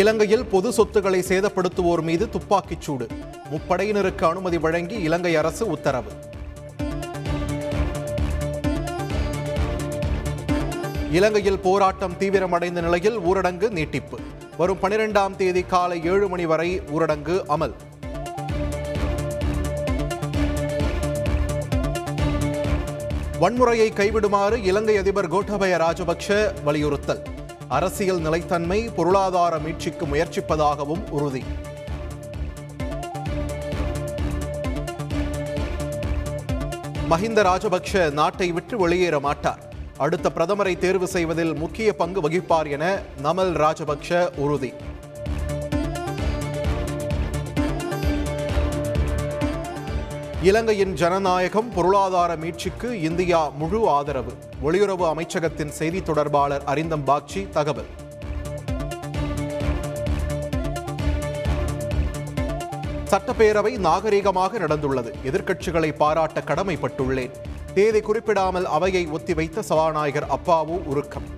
இலங்கையில் பொது சொத்துக்களை சேதப்படுத்துவோர் மீது துப்பாக்கிச் சூடு. முப்படையினருக்கு அனுமதி வழங்கி இலங்கை அரசு உத்தரவு. இலங்கையில் போராட்டம் தீவிரமடைந்த நிலையில் ஊரடங்கு நீட்டிப்பு. வரும் பனிரெண்டாம் தேதி காலை ஏழு மணி வரை ஊரடங்கு அமல். வன்முறையை கைவிடுமாறு இலங்கை அதிபர் கோட்டபய ராஜபக்ஷ வலியுறுத்தல். அரசியல் நிலைத்தன்மை பொருளாதார மீட்சிக்கு முயற்சிப்பதாகவும் உறுதி. மஹிந்த ராஜபக்ஷ நாட்டை விட்டு வெளியேற மாட்டார். அடுத்த பிரதமரை தேர்வு செய்வதில் முக்கிய பங்கு வகிப்பார் என நமல் ராஜபக்ஷ உறுதி. இலங்கையின் ஜனநாயகம் பொருளாதார மீட்சிக்கு இந்தியா முழு ஆதரவு. வெளியுறவு அமைச்சகத்தின் செய்தி தொடர்பாளர் அரிந்தம் பாக்சி தகவல். சட்டப்பேரவை நாகரீகமாக நடந்துள்ளது. எதிர்க்கட்சிகளை பாராட்ட கடமைப்பட்டுள்ளேன். தேதி குறிப்பிடாமல் அவையை ஒத்திவைத்த சபாநாயகர் அப்பாவு உருக்கம்.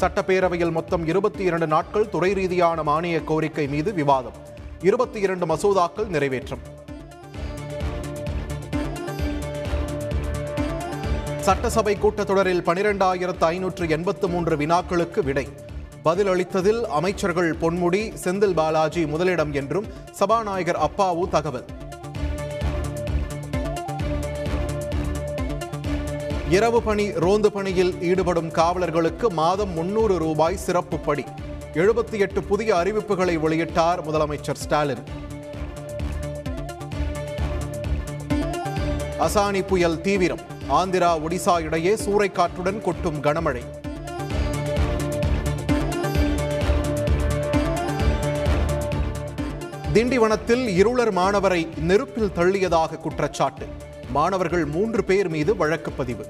சட்டப்பேரவையில் மொத்தம் இருபத்தி இரண்டு நாட்கள் துறை ரீதியான மானிய கோரிக்கை மீது விவாதம். இருபத்தி இரண்டு மசோதாக்கள் நிறைவேற்றம். சட்டசபை கூட்டத்தொடரில் பனிரெண்டாயிரத்து ஐநூற்று எண்பத்து மூன்று வினாக்களுக்கு விடை. பதில் அளித்ததில் அமைச்சர்கள் பொன்முடி செந்தில் பாலாஜி முதலிடம் என்றும் சபாநாயகர் அப்பாவு தகவல். இரவு பணி ரோந்து பணியில் ஈடுபடும் காவலர்களுக்கு மாதம் முன்னூறு ரூபாய் சிறப்பு படி. எழுபத்தி எட்டு புதிய அறிவிப்புகளை வெளியிட்டார் முதலமைச்சர் ஸ்டாலின். அசானி புயல் தீவிரம். ஆந்திரா ஒடிசா இடையே சூறைக்காற்றுடன் கொட்டும் கனமழை. திண்டிவனத்தில் இருளர் மாணவரை நெருப்பில் தள்ளியதாக குற்றச்சாட்டு. மாணவர்கள் மூன்று பேர் மீது வழக்கு பதிவு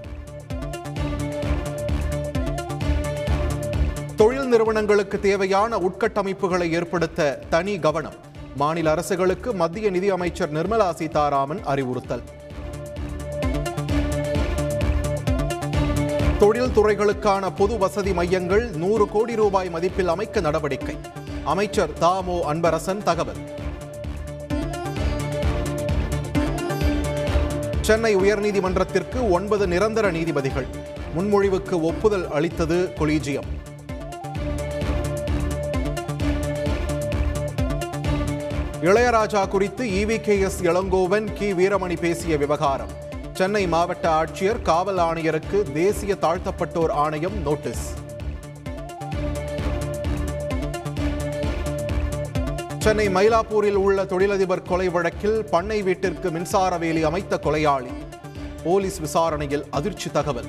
தொழில் நிறுவனங்களுக்கு தேவையான உட்கட்டமைப்புகளை ஏற்படுத்த தனி கவனம். மாநில அரசுகளுக்கு மத்திய நிதி அமைச்சர் நிர்மலா சீதாராமன் அறிவுறுத்தல். தொழில் துறைகளுக்கான பொது வசதி மையங்கள் நூறு கோடி ரூபாய் மதிப்பில் அமைக்க நடவடிக்கை. அமைச்சர் தாமோ அன்பரசன் தகவல். சென்னை உயர்நீதிமன்றத்திற்கு ஒன்பது நிரந்தர நீதிபதிகள். முன்மொழிவுக்கு ஒப்புதல் அளித்தது கொலீஜியம். இளையராஜா குறித்து இவிகேஎஸ் இளங்கோவன் கி. வீரமணி பேசிய விவகாரம். சென்னை மாவட்ட ஆட்சியர் காவல் ஆணையருக்கு தேசிய தாழ்த்தப்பட்டோர் ஆணையம் நோட்டீஸ். சென்னை மயிலாப்பூரில் உள்ள தொழிலதிபர் கொலை வழக்கில் பண்ணை வீட்டிற்கு மின்சார வேலி அமைத்த கொலையாளி. போலீஸ் விசாரணையில் அதிர்ச்சி தகவல்.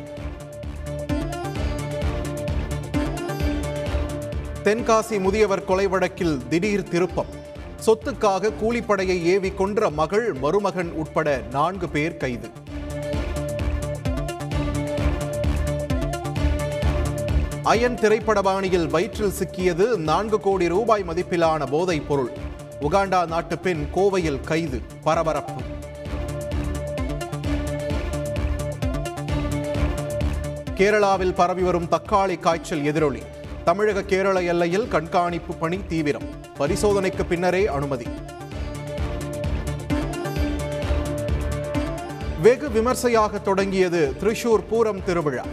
தென்காசி முதியவர் கொலை வழக்கில் திடீர் திருப்பம். சொத்துக்காக கூலிப்படையை ஏவி கொன்ற மகள் மருமகன் உட்பட நான்கு பேர் கைது. அயன் திரைப்படபாணியில் வயிற்றில் சிக்கியது நான்கு கோடி ரூபாய் மதிப்பிலான போதைப் பொருள். உகாண்டா நாட்டு பெண் கோவையில் கைது பரபரப்பு. கேரளாவில் பரவி வரும் தக்காளி காய்ச்சல் எதிரொலி. தமிழக கேரள எல்லையில் கண்காணிப்பு பணி தீவிரம். பரிசோதனைக்கு பின்னரே அனுமதி. வெகு விமர்சையாக தொடங்கியது திரிஷூர் பூரம் திருவிழா.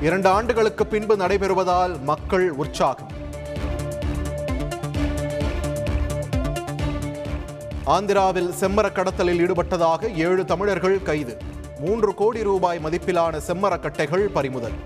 இரண்டு ஆண்டுகளுக்கு பின்பு நடைபெறுவதால் மக்கள் உற்சாகம். ஆந்திராவில் செம்மர கடத்தலில் ஈடுபட்டதாக ஏழு தமிழர்கள் கைது. மூன்று கோடி ரூபாய் மதிப்பிலான செம்மரக்கட்டைகள் பறிமுதல்.